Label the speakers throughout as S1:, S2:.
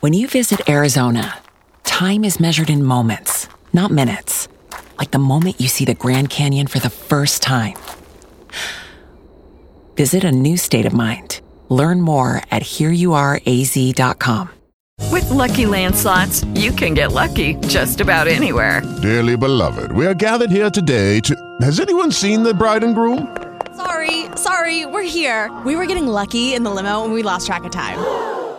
S1: When you visit Arizona, time is measured in moments, not minutes. Like the moment you see the Grand Canyon for the first time. Visit a new state of mind. Learn more at hereyouareaz.com.
S2: With Lucky Land slots, you can get lucky just about anywhere.
S3: Dearly beloved, we are gathered here today to. Has anyone seen the bride and groom?
S4: Sorry, sorry, we're here. We were getting lucky in the limo and we lost track of time.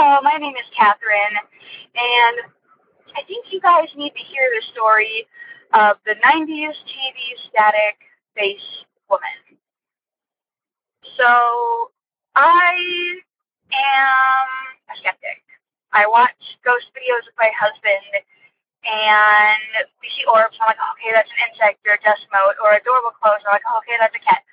S5: Hello, my name is Catherine, and I think you guys need to hear the story of the 90s TV static face woman. So, I am a skeptic. I watch ghost videos with my husband, and we see orbs, and I'm like, okay, that's an insect or a dust mote, or a door will close, and I'm like, okay, that's a cat.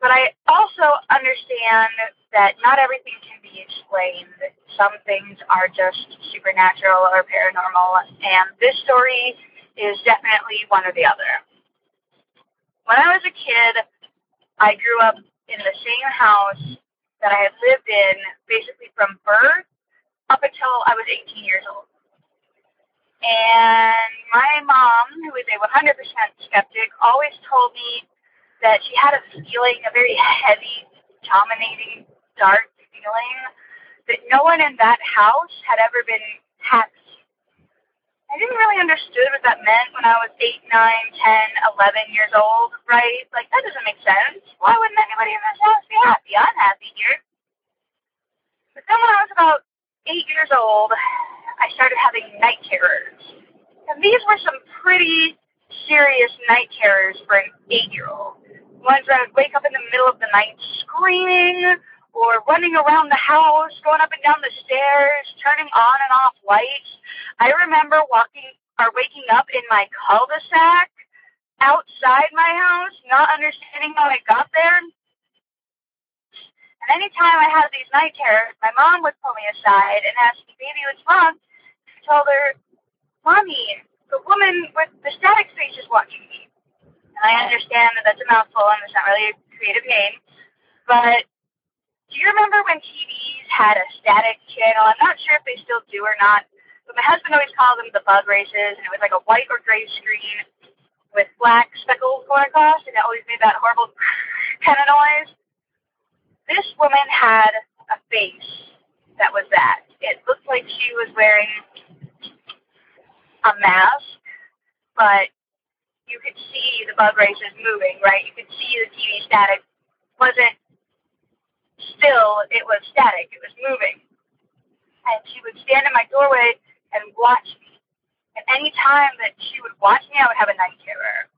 S5: But I also understand that not everything can be explained. Some things are just supernatural or paranormal, and this story is definitely one or the other. When I was a kid, I grew up in the same house that I had lived in basically from birth up until I was 18 years old. And my mom, who is a 100% skeptic, always told me that she had a feeling, a very heavy, dominating, dark feeling that no one in that house had ever been happy. I didn't really understand what that meant when I was 8, 9, 10, 11 years old, right? Like, that doesn't make sense. Why wouldn't anybody in this house be happy? I'm happy here. But then when I was about 8 years old, I started having night terrors. And these were some pretty serious night terrors for an 8-year-old. Ones where I would uh, wake up in the middle of the night screaming, or running around the house, going up and down the stairs, turning on and off lights. I remember walking or waking up in my cul-de-sac outside my house, not understanding how I got there. And anytime I had these night terrors, my mom would pull me aside and ask me, baby, what's wrong? I told her, Mommy, the woman with the static face is watching me. I understand that that's a mouthful and it's not really a creative name, but do you remember when TVs had a static channel? I'm not sure if they still do or not, but my husband always called them the bug races, and it was like a white or gray screen with black speckles going across, and it always made that horrible kind of noise. This woman had a face that was that. It looked like she was wearing a mask, but you could see the bug races moving, right? You could see the TV static wasn't still, it was static. It was moving. And she would stand in my doorway and watch me. And any time that she would watch me, I would have a night terror.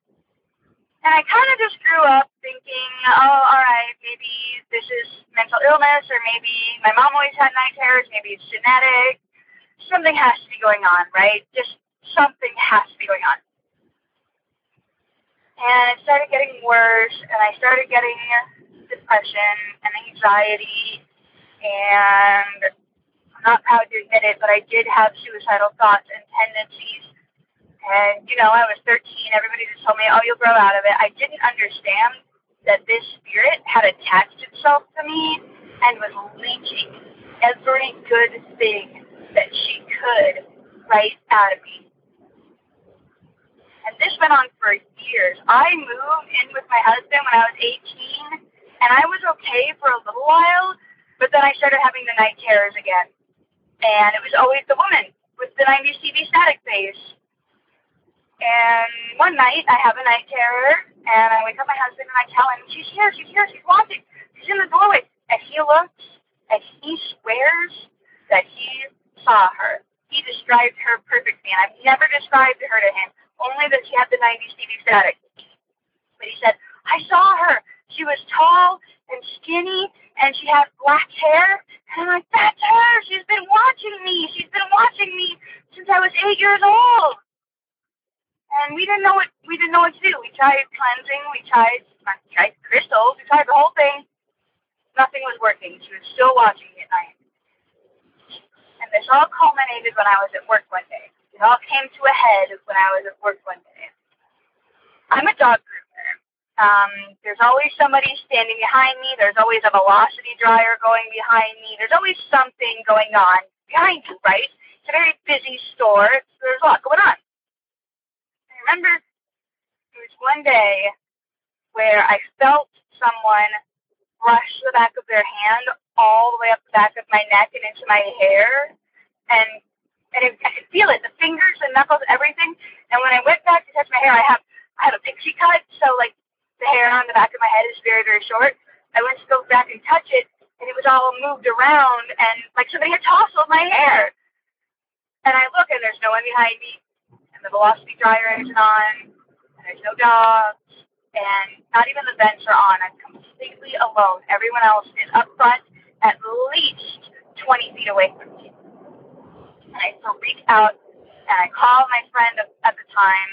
S5: And I kind of just grew up thinking, oh, all right, maybe this is mental illness, or maybe my mom always had night terrors, maybe it's genetic. Something has to be going on, right? Just something has to be going on. And it started getting worse, and I started getting depression and anxiety, and I'm not proud to admit it, but I did have suicidal thoughts and tendencies. And, you know, I was 13. Everybody just told me, oh, you'll grow out of it. I didn't understand that this spirit had attached itself to me and was leeching every good thing that she could right out of me. And this went on for years. I moved in with my husband when I was 18 and I was okay for a little while, but then I started having the night terrors again. And it was always the woman with the 90s TV static face. And one night I have a night terror, and I wake up my husband and I tell him, she's here, she's here, she's watching, she's in the doorway. And he looks and he swears that he saw her. He described her perfectly, and I've never described her to him, only that she had the 90s TV static. But he said, I saw her. She was tall and skinny, and she had black hair. And I'm like, that's her. She's been watching me. She's been watching me since I was eight years old. And we didn't know what we didn't know what to do. We tried cleansing. We tried we tried crystals. We tried the whole thing. Nothing was working. She was still watching me at night. And this all culminated when I was at work one day. It all came to a head when I was at work one day. I'm a dog groomer. Um, there's always somebody standing behind me. There's always a velocity dryer going behind me. There's always something going on behind you, right? It's a very busy store. There's a lot going on. I remember there was one day where I felt someone brush the back of their hand all the way up the back of my neck and into my hair, and and it, I could feel it, the fingers, the knuckles, everything. And when I went back to touch my hair, I have I have a pixie cut, so like the hair on the back of my head is very very short. I went to go back and touch it, and it was all moved around, and like somebody had tousled my hair. And I look, and there's no one behind me, and the velocity dryer isn't on, and there's no dogs, and not even the vents are on. I'm completely alone. Everyone else is up front, at least 20 feet away from me. And I freak out, and I call my friend at the time,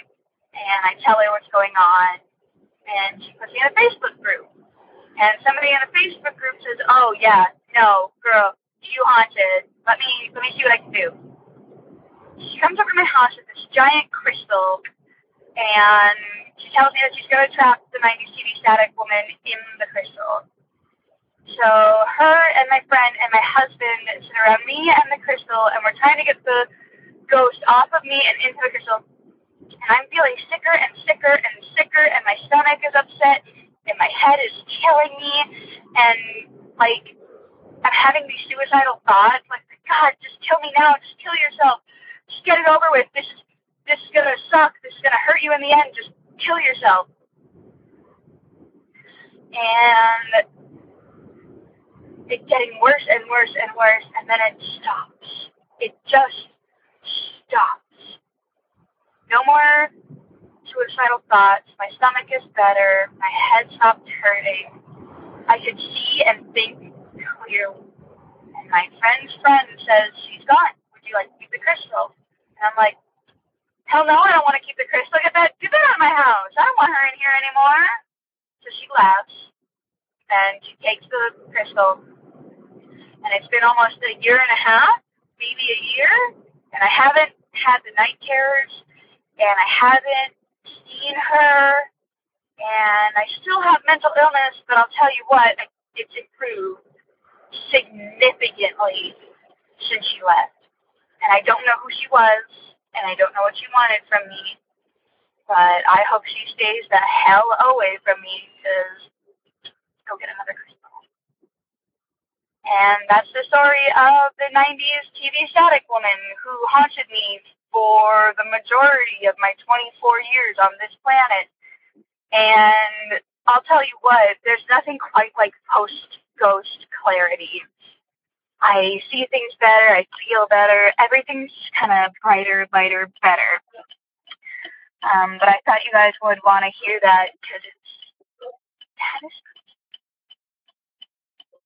S5: and I tell her what's going on, and she puts me in a Facebook group. And somebody in the Facebook group says, "Oh yeah, no, girl, you haunted. Let me let me see what I can do." She comes over to my house with this giant crystal, and she tells me that she's to trap the 90s TV static woman in the crystal. So her and my friend and my husband sit around me and the crystal, and we're trying to get the ghost off of me and into the crystal. And I'm feeling sicker and sicker and sicker, and my stomach is upset, and my head is killing me, and like I'm having these suicidal thoughts, like God, just kill me now, just kill yourself, just get it over with. This is this is gonna suck. This is gonna hurt you in the end. Just kill yourself. And it's getting worse and worse and worse, and then it stops. It just stops. No more suicidal thoughts. My stomach is better. My head stopped hurting. I could see and think clearly. And my friend's friend says, She's gone. Would you like to keep the crystal? And I'm like, Hell no, I don't want to keep the crystal. Get that, get that out of my house. I don't want her in here anymore. So she laughs and she takes the crystal. And it's been almost a year and a half, maybe a year, and I haven't had the night terrors, and I haven't seen her, and I still have mental illness, but I'll tell you what, it's improved significantly since she left. And I don't know who she was, and I don't know what she wanted from me, but I hope she stays the hell away from me because go get another. And that's the story of the 90s TV static woman who haunted me for the majority of my 24 years on this planet. And I'll tell you what, there's nothing quite like post ghost clarity. I see things better, I feel better, everything's kind of brighter, lighter, better. Um, but I thought you guys would want to hear that because it's that is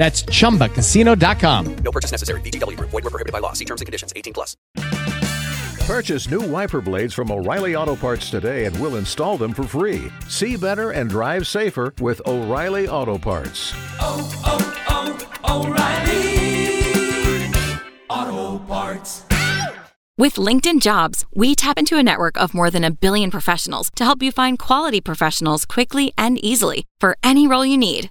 S6: That's chumbacasino.com.
S7: No purchase necessary. VGW Group. Void were prohibited by law. See terms and conditions. 18 plus.
S8: Purchase new wiper blades from O'Reilly Auto Parts today and we'll install them for free. See better and drive safer with O'Reilly Auto Parts.
S9: Oh, oh, oh, O'Reilly Auto Parts.
S10: With LinkedIn Jobs, we tap into a network of more than a billion professionals to help you find quality professionals quickly and easily for any role you need.